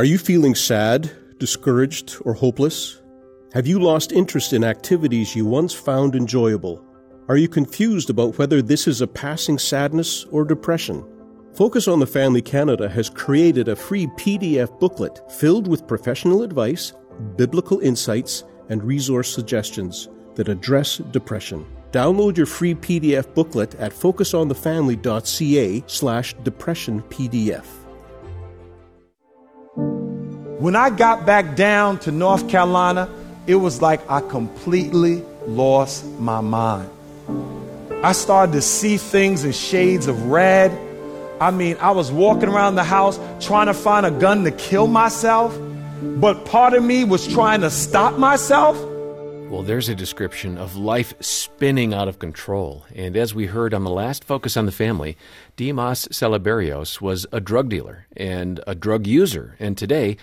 Are you feeling sad, discouraged, or hopeless? Have you lost interest in activities you once found enjoyable? Are you confused about whether this is a passing sadness or depression? Focus on the Family Canada has created a free PDF booklet filled with professional advice, biblical insights, and resource suggestions that address depression. Download your free PDF booklet at focusonthefamily.ca slash depression PDF. When I got back down to North Carolina, it was like I completely lost my mind. I started to see things in shades of red. I mean, I was walking around the house trying to find a gun to kill myself, but part of me was trying to stop myself. Well, there's a description of life spinning out of control. And as we heard on the last Focus on the Family, Dimas Salaberrios was a drug dealer and a drug user. And today,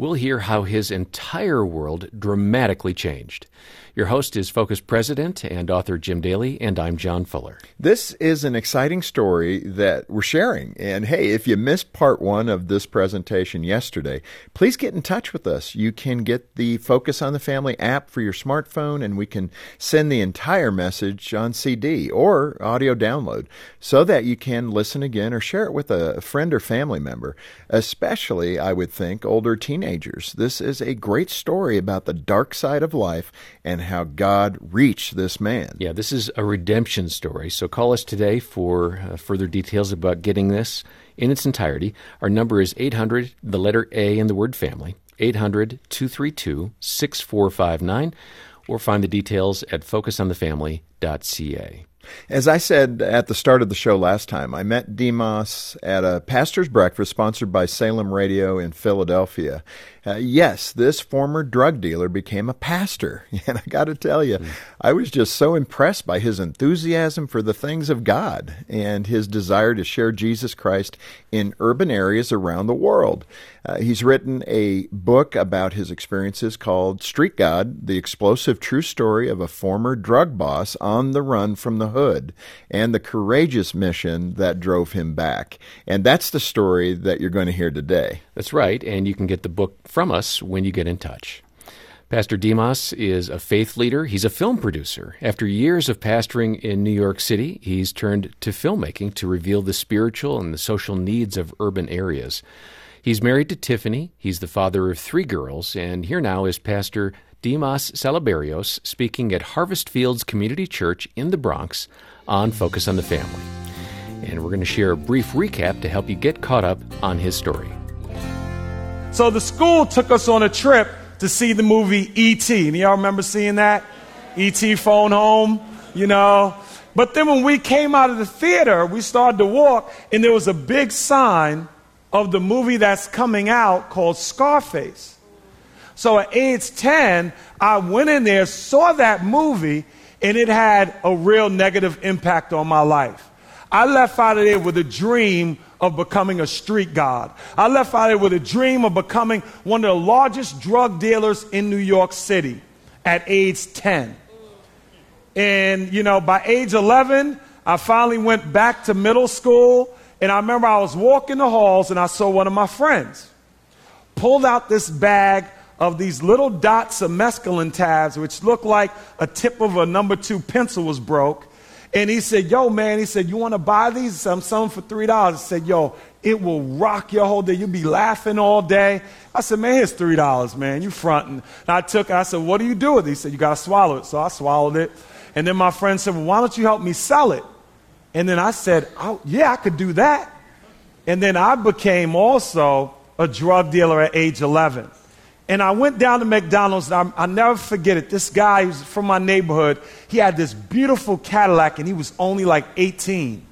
we'll hear how his entire world dramatically changed. Your host is Focus President and author Jim Daly, and I'm John Fuller. This is an exciting story that we're sharing. And hey, if you missed part one of this presentation yesterday, please get in touch with us. You can get the Focus on the Family app for your smartphone, and we can send the entire message on CD or audio download so that you can listen again or share it with a friend or family member, especially, I would think, older teenagers. This is a great story about the dark side of life and how God reached this man. Yeah, this is a redemption story. So call us today for uh, further details about getting this in its entirety. Our number is 800, the letter A in the word family, 800 232 6459, or find the details at focusonthefamily.ca. As I said at the start of the show last time, I met Dimas at a pastor's breakfast sponsored by Salem Radio in Philadelphia. Uh, yes, this former drug dealer became a pastor. And I got to tell you, mm. I was just so impressed by his enthusiasm for the things of God and his desire to share Jesus Christ in urban areas around the world. Uh, he's written a book about his experiences called Street God The Explosive True Story of a Former Drug Boss on the Run from the Hood and the Courageous Mission that Drove Him Back. And that's the story that you're going to hear today. That's right. And you can get the book from us when you get in touch. Pastor Dimas is a faith leader. He's a film producer. After years of pastoring in New York City, he's turned to filmmaking to reveal the spiritual and the social needs of urban areas. He's married to Tiffany. He's the father of three girls, and here now is Pastor Dimas Salaberrios speaking at Harvest Fields Community Church in the Bronx on Focus on the Family. And we're going to share a brief recap to help you get caught up on his story. So the school took us on a trip to see the movie E.T. And y'all remember seeing that? E.T. phone home, you know. But then when we came out of the theater, we started to walk, and there was a big sign of the movie that's coming out called Scarface. So at age 10, I went in there, saw that movie, and it had a real negative impact on my life. I left out of there with a dream of becoming a street god. I left out of there with a dream of becoming one of the largest drug dealers in New York City at age 10. And, you know, by age 11, I finally went back to middle school. And I remember I was walking the halls and I saw one of my friends pulled out this bag of these little dots of mescaline tabs, which looked like a tip of a number two pencil was broke. And he said, Yo, man, he said, You want to buy these? I'm selling for $3. I said, Yo, it will rock your whole day. You'll be laughing all day. I said, Man, here's $3, man. You fronting. And I took it. I said, What do you do with it? He said, You got to swallow it. So I swallowed it. And then my friend said, Well, why don't you help me sell it? And then I said, oh, Yeah, I could do that. And then I became also a drug dealer at age 11. And I went down to McDonald's, and I, will never forget it. This guy was from my neighborhood. He had this beautiful Cadillac, and he was only like 18.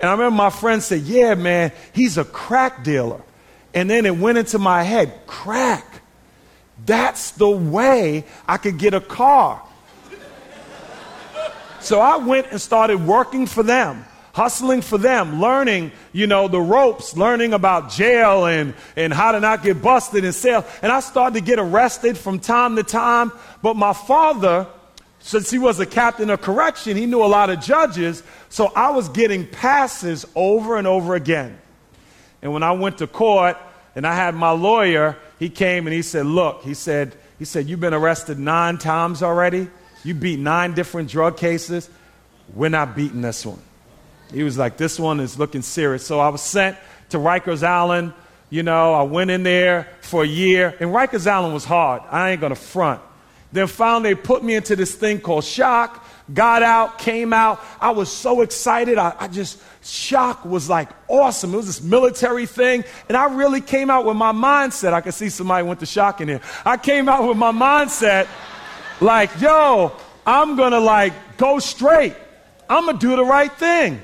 And I remember my friend said, Yeah, man, he's a crack dealer. And then it went into my head crack. That's the way I could get a car. so I went and started working for them hustling for them, learning, you know, the ropes, learning about jail and, and how to not get busted and sell. And I started to get arrested from time to time. But my father, since he was a captain of correction, he knew a lot of judges. So I was getting passes over and over again. And when I went to court, And I had my lawyer, he came and he said, Look, he said, he said, You've been arrested nine times already. You beat nine different drug cases. We're not beating this one. He was like, This one is looking serious. So I was sent to Rikers Island. You know, I went in there for a year. And Rikers Island was hard. I ain't to front. Then finally, they put me into this thing called shock. Got out, came out. I was so excited. I, I just, shock was like awesome. It was this military thing. And I really came out with my mindset. I could see somebody went to shock in here. I came out with my mindset like, yo, I'm to like go straight. I'm to do the right thing.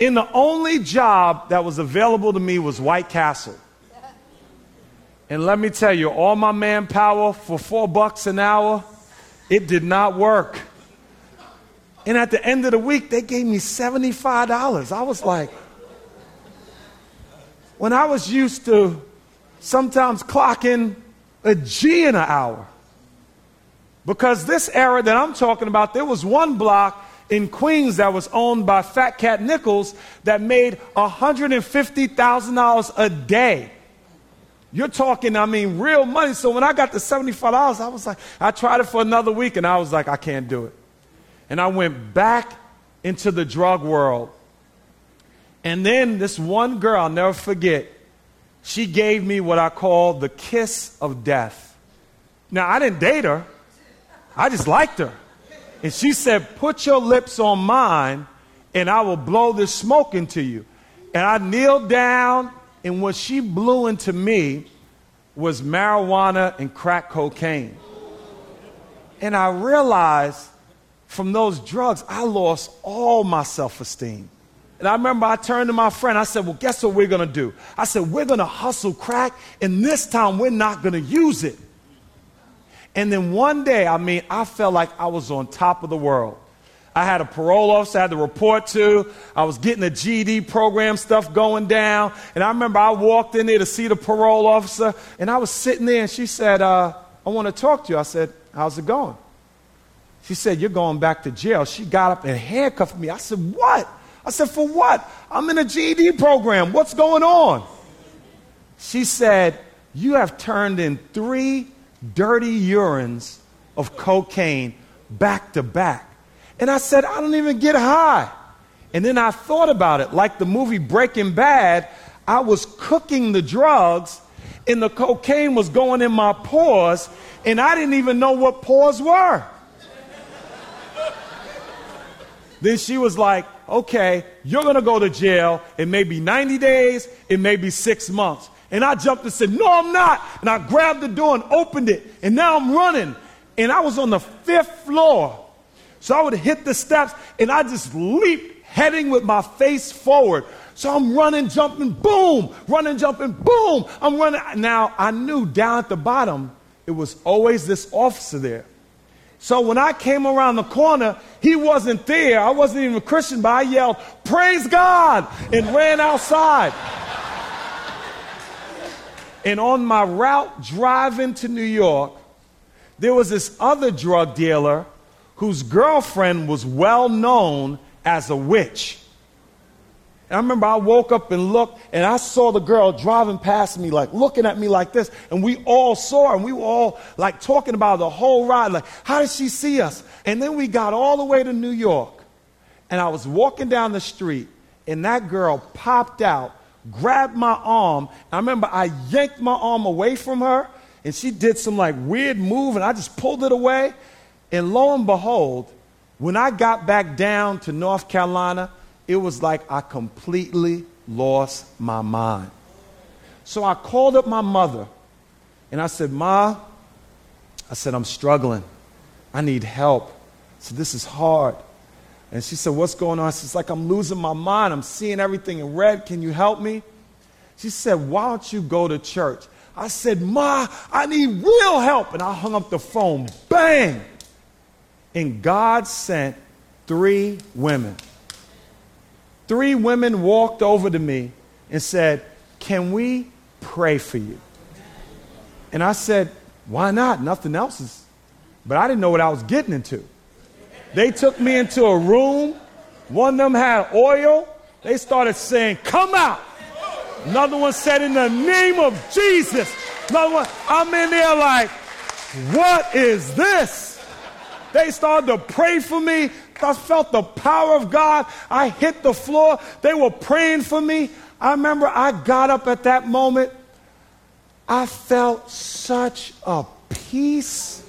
And the only job that was available to me was White Castle. And let me tell you, all my manpower for four bucks an hour, it did not work. And at the end of the week, they gave me $75. I was like, when I was used to sometimes clocking a G in an hour. Because this era that I'm talking about, there was one block in Queens that was owned by Fat Cat Nichols that made $150,000 a day. You're talking, I mean, real money. So when I got the $75, I was like, I tried it for another week and I was like, I can't do it. And I went back into the drug world. And then this one girl, I'll never forget, she gave me what I call the kiss of death. Now, I didn't date her, I just liked her. And she said, Put your lips on mine, and I will blow this smoke into you. And I kneeled down, and what she blew into me was marijuana and crack cocaine. And I realized from those drugs, I lost all my self esteem. And I remember I turned to my friend, I said, Well, guess what we're gonna do? I said, We're gonna hustle crack, and this time we're not gonna use it. And then one day, I mean, I felt like I was on top of the world. I had a parole officer I had to report to. I was getting the GED program stuff going down. And I remember I walked in there to see the parole officer, and I was sitting there, and she said, uh, I want to talk to you. I said, How's it going? She said, You're going back to jail. She got up and handcuffed me. I said, What? I said, For what? I'm in a GED program. What's going on? She said, You have turned in three dirty urines of cocaine back to back. And I said, I don't even get high. And then I thought about it, like the movie Breaking Bad, I was cooking the drugs and the cocaine was going in my pores, and I didn't even know what pores were. then she was like, okay, you're gonna go to jail. It may be 90 days, it may be six months. And I jumped and said, No, I'm not. And I grabbed the door and opened it. And now I'm running. And I was on the fifth floor. So I would hit the steps and I just leaped, heading with my face forward. So I'm running, jumping, boom, running, jumping, boom. I'm running. Now I knew down at the bottom, it was always this officer there. So when I came around the corner, he wasn't there. I wasn't even a Christian, but I yelled, Praise God, and ran outside. And on my route driving to New York, there was this other drug dealer whose girlfriend was well known as a witch. And I remember I woke up and looked, and I saw the girl driving past me, like looking at me like this. And we all saw her, and we were all like talking about the whole ride, like, how did she see us? And then we got all the way to New York, and I was walking down the street, and that girl popped out grabbed my arm. I remember I yanked my arm away from her, and she did some like weird move, and I just pulled it away. And lo and behold, when I got back down to North Carolina, it was like I completely lost my mind. So I called up my mother and I said, Ma, I said, I'm struggling. I need help. So this is hard. And she said, What's going on? It's like I'm losing my mind. I'm seeing everything in red. Can you help me? She said, Why don't you go to church? I said, Ma, I need real help. And I hung up the phone. Bang! And God sent three women. Three women walked over to me and said, Can we pray for you? And I said, Why not? Nothing else is. But I didn't know what I was getting into. They took me into a room. One of them had oil. They started saying, Come out. Another one said, In the name of Jesus. Another one, I'm in there like, What is this? They started to pray for me. I felt the power of God. I hit the floor. They were praying for me. I remember I got up at that moment. I felt such a peace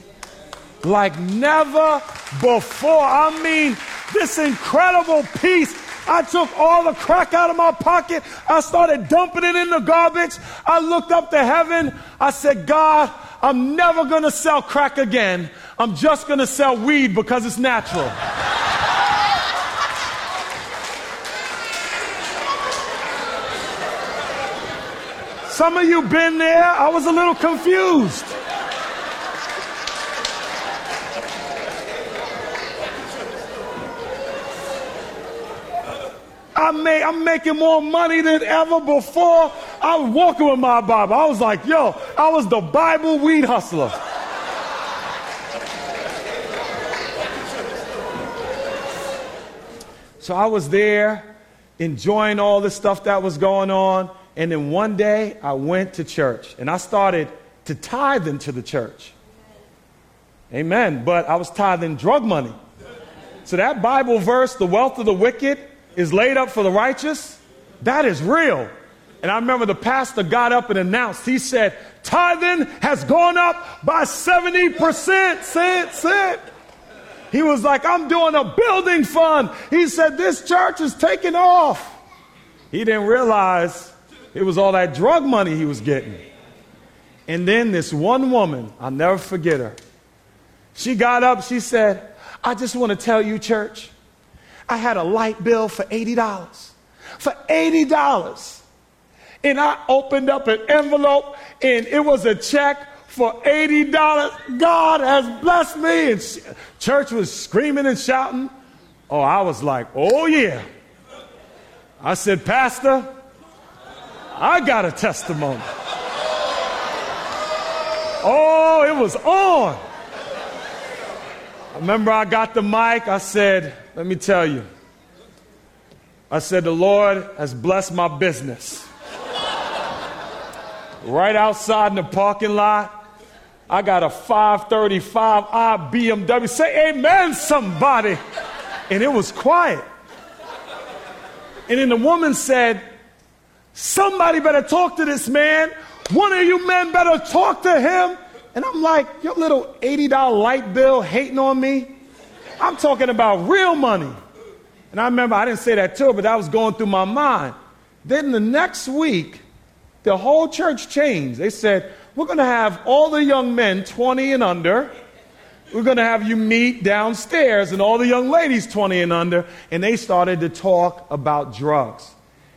like never before. I mean, this incredible peace. I took all the crack out of my pocket. I started dumping it in the garbage. I looked up to heaven. I said, God, I'm never going to sell crack again. I'm just going to sell weed because it's natural. Some of you been there. I was a little confused. I made, I'm making more money than ever before. I was walking with my Bible. I was like, yo, I was the Bible weed hustler. So I was there enjoying all the stuff that was going on. And then one day I went to church and I started to tithe into the church. Amen. But I was tithing drug money. So that Bible verse, the wealth of the wicked is laid up for the righteous, that is real. And I remember the pastor got up and announced, he said, tithing has gone up by 70%. Say it, say it. He was like, I'm doing a building fund. He said, This church is taking off. He didn't realize it was all that drug money he was getting. And then this one woman, I'll never forget her. She got up, she said, I just want to tell you, church, I had a light bill for $80. For $80. And I opened up an envelope and it was a check for $80. God has blessed me. And church was screaming and shouting. Oh, I was like, oh yeah. I said, Pastor, I got a testimony. Oh, it was on. I remember I got the mic. I said, let me tell you. I said, the Lord has blessed my business. right outside in the parking lot, I got a 535i BMW. Say amen, somebody. And it was quiet. And then the woman said, Somebody better talk to this man. One of you men better talk to him. And I'm like, Your little $80 light bill hating on me? I'm talking about real money. And I remember I didn't say that to her, but that was going through my mind. Then the next week, the whole church changed. They said, we're going to have all the young men 20 and under. We're going to have you meet downstairs and all the young ladies 20 and under. And they started to talk about drugs.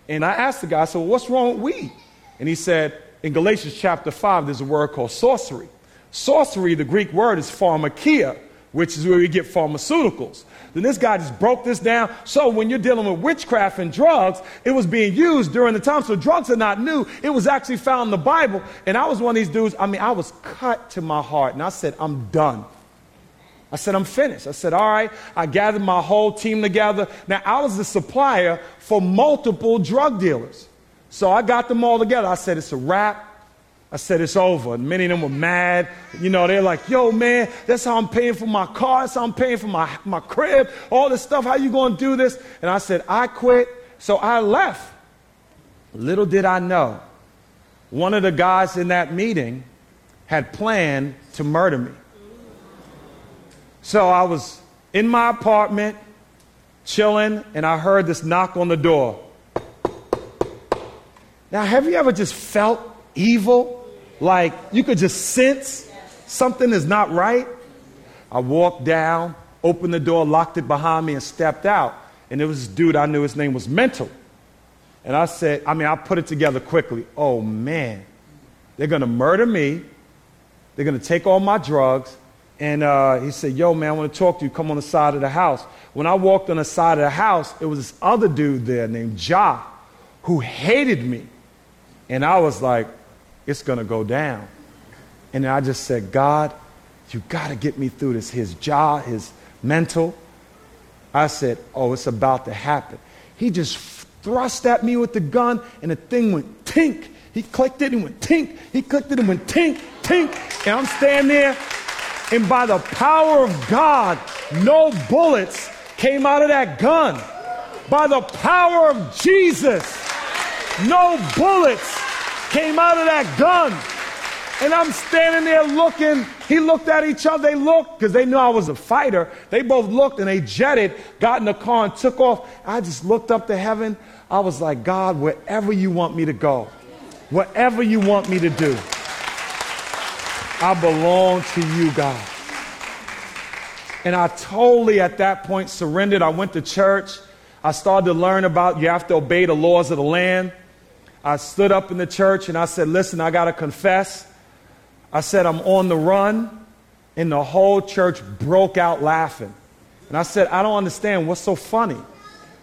And I asked the guy, I said, well, what's wrong with weed? And he said, in Galatians chapter 5, there's a word called sorcery. Sorcery, the Greek word is pharmakia, which is where we get pharmaceuticals. Then this guy just broke this down. So when you're dealing with witchcraft and drugs, it was being used during the time. So drugs are not new. It was actually found in the Bible. And I was one of these dudes, I mean, I was cut to my heart. And I said, I'm done. I said, I'm finished. I said, all right. I gathered my whole team together. Now, I was the supplier for multiple drug dealers. So I got them all together. I said, it's a wrap. I said, it's over. And many of them were mad. You know, they're like, yo, man, that's how I'm paying for my car. That's how I'm paying for my, my crib, all this stuff. How you going to do this? And I said, I quit. So I left. Little did I know, one of the guys in that meeting had planned to murder me. So I was in my apartment, chilling, and I heard this knock on the door. Now, have you ever just felt evil? Like you could just sense something is not right. I walked down, opened the door, locked it behind me, and stepped out. And there was this dude I knew, his name was Mental. And I said, I mean, I put it together quickly. Oh man, they're gonna murder me, they're gonna take all my drugs. And uh, he said, Yo, man, I wanna talk to you. Come on the side of the house. When I walked on the side of the house, it was this other dude there named Ja who hated me. And I was like, it's going to go down. And I just said, God, you got to get me through this. His jaw, his mental. I said, oh, it's about to happen. He just thrust at me with the gun, and the thing went tink. He clicked it and went tink. He clicked it and went tink, tink. And I'm standing there, and by the power of God, no bullets came out of that gun. By the power of Jesus, no bullets came out of that gun. And I'm standing there looking. He looked at each other. They looked because they knew I was a fighter. They both looked and they jetted, got in the car and took off. I just looked up to heaven. I was like, God, wherever you want me to go, whatever you want me to do, I belong to you, God. And I totally at that point surrendered. I went to church. I started to learn about you have to obey the laws of the land. I stood up in the church and I said, Listen, I got to confess. I said, I'm on the run. And the whole church broke out laughing. And I said, I don't understand. What's so funny?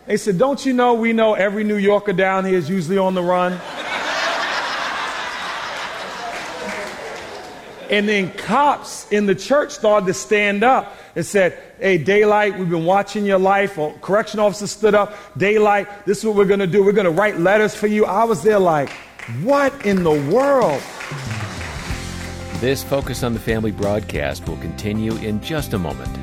They said, Don't you know we know every New Yorker down here is usually on the run? And then cops in the church started to stand up and said, Hey, Daylight, we've been watching your life. Or correction officer stood up, Daylight, this is what we're going to do. We're going to write letters for you. I was there like, What in the world? This Focus on the Family broadcast will continue in just a moment.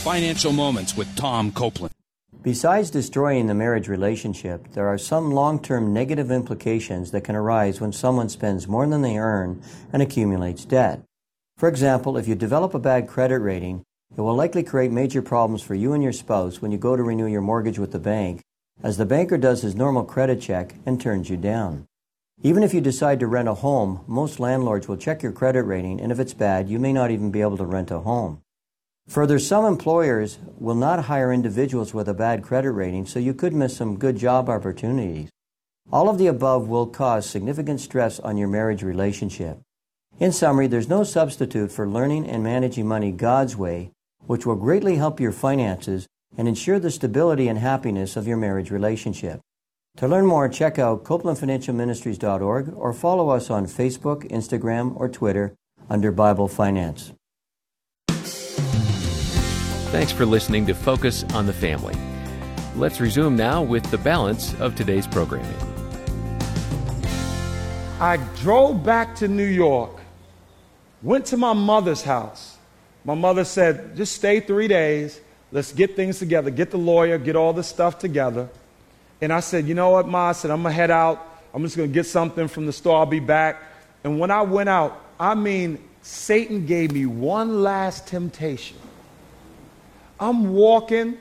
Financial Moments with Tom Copeland. Besides destroying the marriage relationship, there are some long term negative implications that can arise when someone spends more than they earn and accumulates debt. For example, if you develop a bad credit rating, it will likely create major problems for you and your spouse when you go to renew your mortgage with the bank, as the banker does his normal credit check and turns you down. Even if you decide to rent a home, most landlords will check your credit rating, and if it's bad, you may not even be able to rent a home. Further, some employers will not hire individuals with a bad credit rating, so you could miss some good job opportunities. All of the above will cause significant stress on your marriage relationship. In summary, there's no substitute for learning and managing money God's way, which will greatly help your finances and ensure the stability and happiness of your marriage relationship. To learn more, check out CopelandFinancialMinistries.org or follow us on Facebook, Instagram, or Twitter under Bible Finance. Thanks for listening to Focus on the Family. Let's resume now with the balance of today's programming. I drove back to New York, went to my mother's house. My mother said, just stay three days. Let's get things together, get the lawyer, get all the stuff together. And I said, you know what, Ma? I said, I'm going to head out. I'm just going to get something from the store. I'll be back. And when I went out, I mean, Satan gave me one last temptation. I'm walking,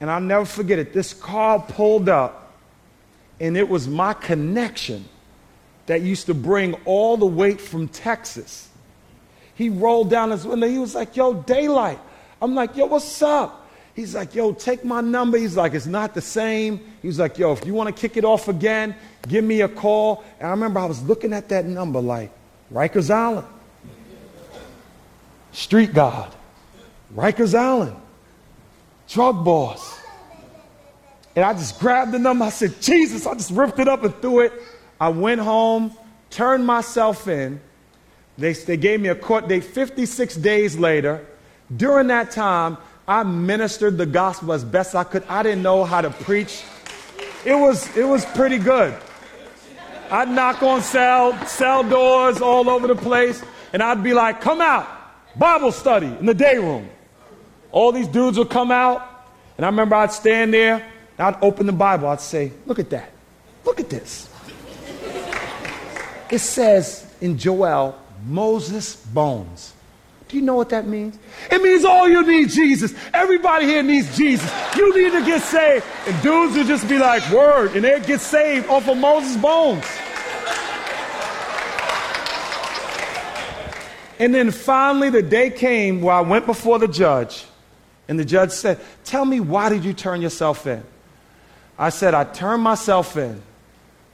and I'll never forget it. This car pulled up, and it was my connection that used to bring all the weight from Texas. He rolled down his window. He was like, Yo, daylight. I'm like, Yo, what's up? He's like, Yo, take my number. He's like, It's not the same. He's like, Yo, if you want to kick it off again, give me a call. And I remember I was looking at that number like, Rikers Island, Street God, Rikers Island drug boss. And I just grabbed the number. I said, Jesus. I just ripped it up and threw it. I went home, turned myself in. They, they gave me a court date 56 days later. During that time, I ministered the gospel as best I could. I didn't know how to preach. It was, it was pretty good. I'd knock on cell, cell doors all over the place, and I'd be like, come out, Bible study in the day room. All these dudes would come out, and I remember I'd stand there, and I'd open the Bible, I'd say, Look at that. Look at this. It says in Joel, Moses' bones. Do you know what that means? It means all you need Jesus. Everybody here needs Jesus. You need to get saved. And dudes would just be like, word, and they'd get saved off of Moses' bones. And then finally, the day came where I went before the judge And the judge said, Tell me, why did you turn yourself in? I said, I turned myself in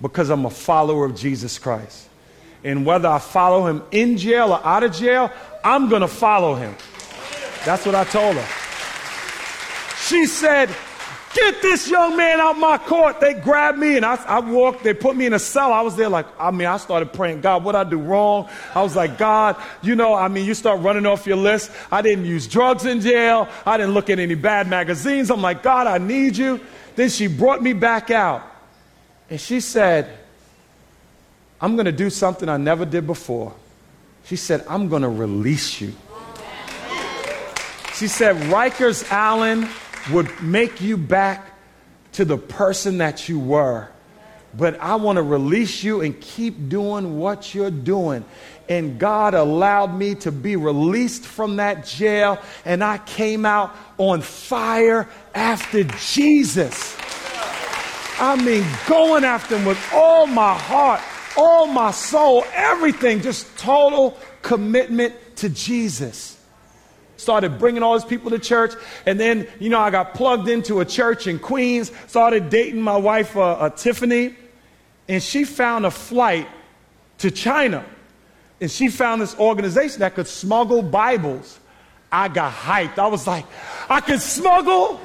because I'm a follower of Jesus Christ. And whether I follow him in jail or out of jail, I'm going to follow him. That's what I told her. She said, Get this young man out my court. They grabbed me and I, I, walked, they put me in a cell. I was there like, I mean, I started praying, God, what I do wrong? I was like, God, you know, I mean, you start running off your list. I didn't use drugs in jail. I didn't look at any bad magazines. I'm like, God, I need you. Then she brought me back out and she said, I'm going to do something I never did before. She said, I'm going to release you. She said, Rikers Island would make you back to the person that you were. But I want to release you and keep doing what you're doing. And God allowed me to be released from that jail, and I came out on fire after Jesus. I mean, going after him with all my heart, all my soul, everything, just total commitment to Jesus started bringing all these people to church. And then, you know, I got plugged into a church in Queens, started dating my wife, uh, uh, Tiffany, and she found a flight to China. And she found this organization that could smuggle Bibles. I got hyped. I was like, I could smuggle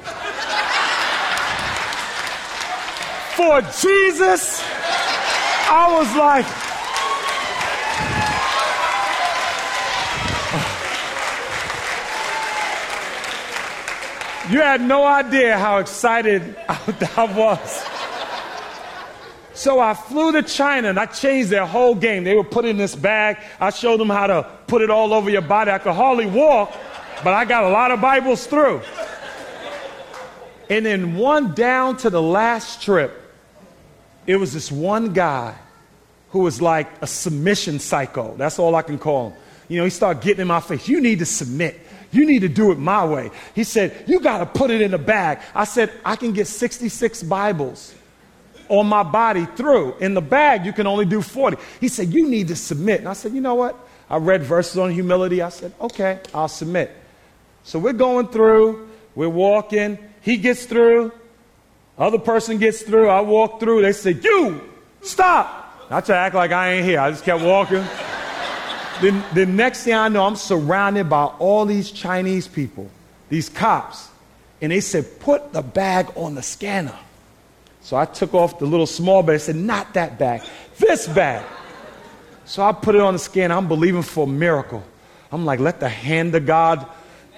for Jesus. I was like, You had no idea how excited I was. So I flew to China and I changed their whole game. They were put in this bag. I showed them how to put it all over your body. I could hardly walk, but I got a lot of Bibles through. And then one down to the last trip, it was this one guy who was like a submission psycho. That's all I can call him. You know, he started getting in my face. You need to submit. You need to do it my way. He said, You got to put it in a bag. I said, I can get 66 Bibles on my body through. In the bag, you can only do 40. He said, You need to submit. And I said, You know what? I read verses on humility. I said, Okay, I'll submit. So we're going through, we're walking. He gets through, other person gets through. I walk through. They say, You stop. I try to act like I ain't here. I just kept walking. The, the next thing I know, I'm surrounded by all these Chinese people, these cops. And they said, put the bag on the scanner. So I took off the little small bag. I said, not that bag, this bag. So I put it on the scanner. I'm believing for a miracle. I'm like, let the hand of God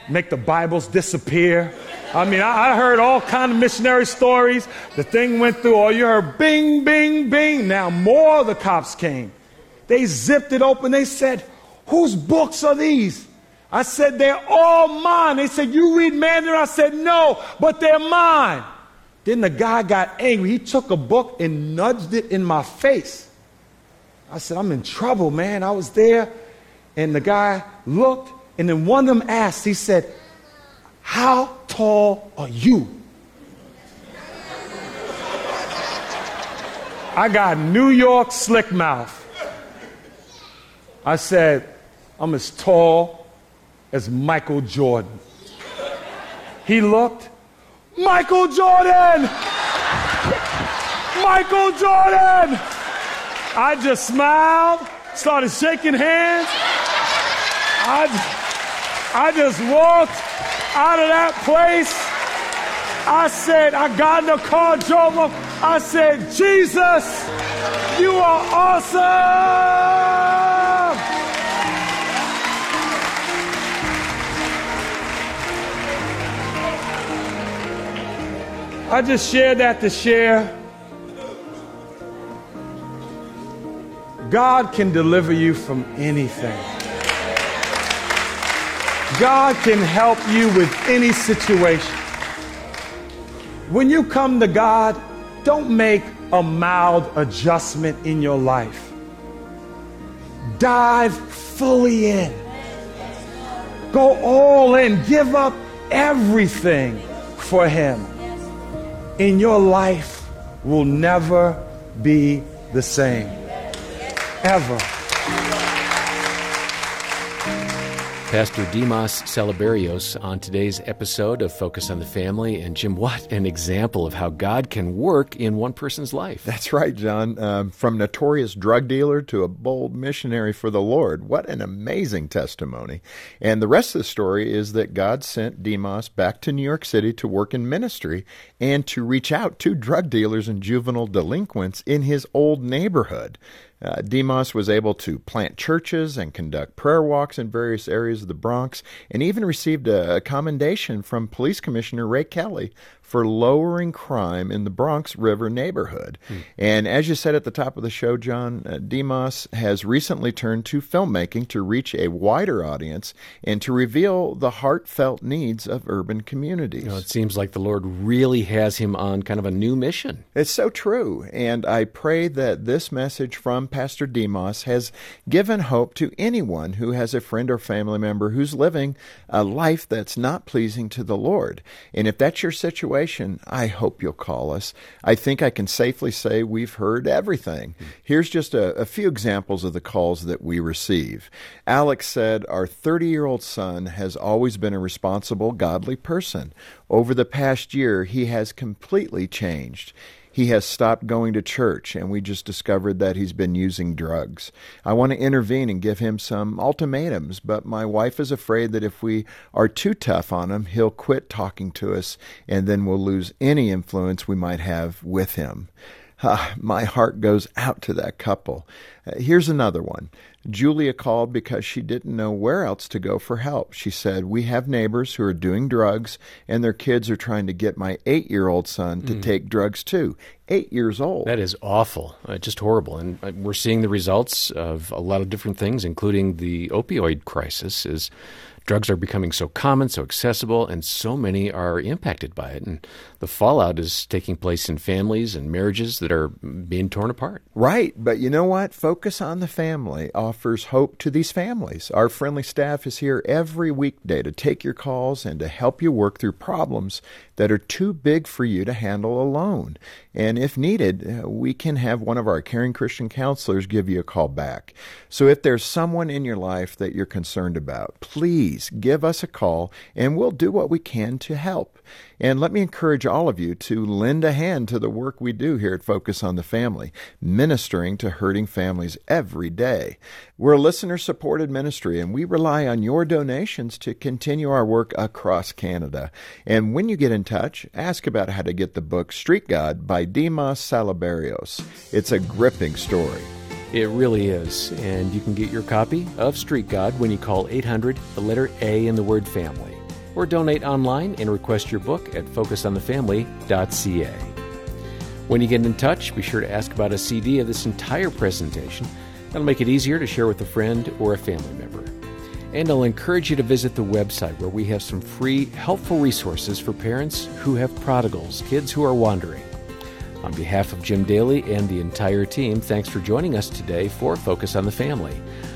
make the Bibles disappear. I mean, I, I heard all kind of missionary stories. The thing went through. All you heard, bing, bing, bing. Now more of the cops came. They zipped it open. They said, Whose books are these? I said, They're all mine. They said, You read Mandarin? I said, No, but they're mine. Then the guy got angry. He took a book and nudged it in my face. I said, I'm in trouble, man. I was there. And the guy looked, and then one of them asked, He said, How tall are you? I got New York slick mouth. I said, I'm as tall as Michael Jordan. He looked, Michael Jordan! Michael Jordan! I just smiled, started shaking hands. I, I just walked out of that place. I said, I got in the car, drove up. I said, Jesus, you are awesome! I just share that to share. God can deliver you from anything. God can help you with any situation. When you come to God, don't make a mild adjustment in your life. Dive fully in. Go all in. Give up everything for Him in your life will never be the same. Ever. Pastor Dimas Salaberrios on today's episode of Focus on the Family. And Jim, what an example of how God can work in one person's life. That's right, John. Um, from notorious drug dealer to a bold missionary for the Lord. What an amazing testimony. And the rest of the story is that God sent Dimas back to New York City to work in ministry and to reach out to drug dealers and juvenile delinquents in his old neighborhood. Uh, Dimas was able to plant churches and conduct prayer walks in various areas of the Bronx, and even received a, a commendation from Police Commissioner Ray Kelly for lowering crime in the Bronx River neighborhood. Hmm. And as you said at the top of the show, John, uh, Dimas has recently turned to filmmaking to reach a wider audience and to reveal the heartfelt needs of urban communities. You know, it seems like the Lord really has him on kind of a new mission. It's so true. And I pray that this message from Pastor Dimas has given hope to anyone who has a friend or family member who's living a life that's not pleasing to the Lord. And if that's your situation, situation, I hope you'll call us. I think I can safely say we've heard everything. Hmm. Here's just a, a few examples of the calls that we receive. Alex said, Our 30 year old son has always been a responsible, godly person. Over the past year, he has completely changed. He has stopped going to church, and we just discovered that he's been using drugs. I want to intervene and give him some ultimatums, but my wife is afraid that if we are too tough on him, he'll quit talking to us, and then we'll lose any influence we might have with him. Uh, my heart goes out to that couple. Uh, here's another one. Julia called because she didn't know where else to go for help. She said, We have neighbors who are doing drugs, and their kids are trying to get my eight year old son to mm. take drugs too. Eight years old. That is awful. Uh, just horrible. And uh, we're seeing the results of a lot of different things, including the opioid crisis, is drugs are becoming so common, so accessible, and so many are impacted by it. And the fallout is taking place in families and marriages that are being torn apart. Right. But you know what? Focus on the family offers hope to these families. Our friendly staff is here every weekday to take your calls and to help you work through problems that are too big for you to handle alone. And if needed, uh, we can have one of our caring Christian counselors give you a call back. So if there's someone in your life that you're concerned about, please give us a call and we'll do what we can to help. And let me encourage all of you to lend a hand to the work we do here at Focus on the Family, ministering to hurting families every day. We're a listener supported ministry, and we rely on your donations to continue our work across Canada. And when you get in touch, ask about how to get the book Street God by Dimas Salaberrios. It's a gripping story. It really is. And you can get your copy of Street God when you call 800, the letter A in the word family or donate online and request your book at focusonthefamily.ca. When you get in touch, be sure to ask about a CD of this entire presentation. That'll make it easier to share with a friend or a family member. And I'll encourage you to visit the website where we have some free, helpful resources for parents who have prodigals, kids who are wandering. On behalf of Jim Daly and the entire team, thanks for joining us today for Focus on the Family.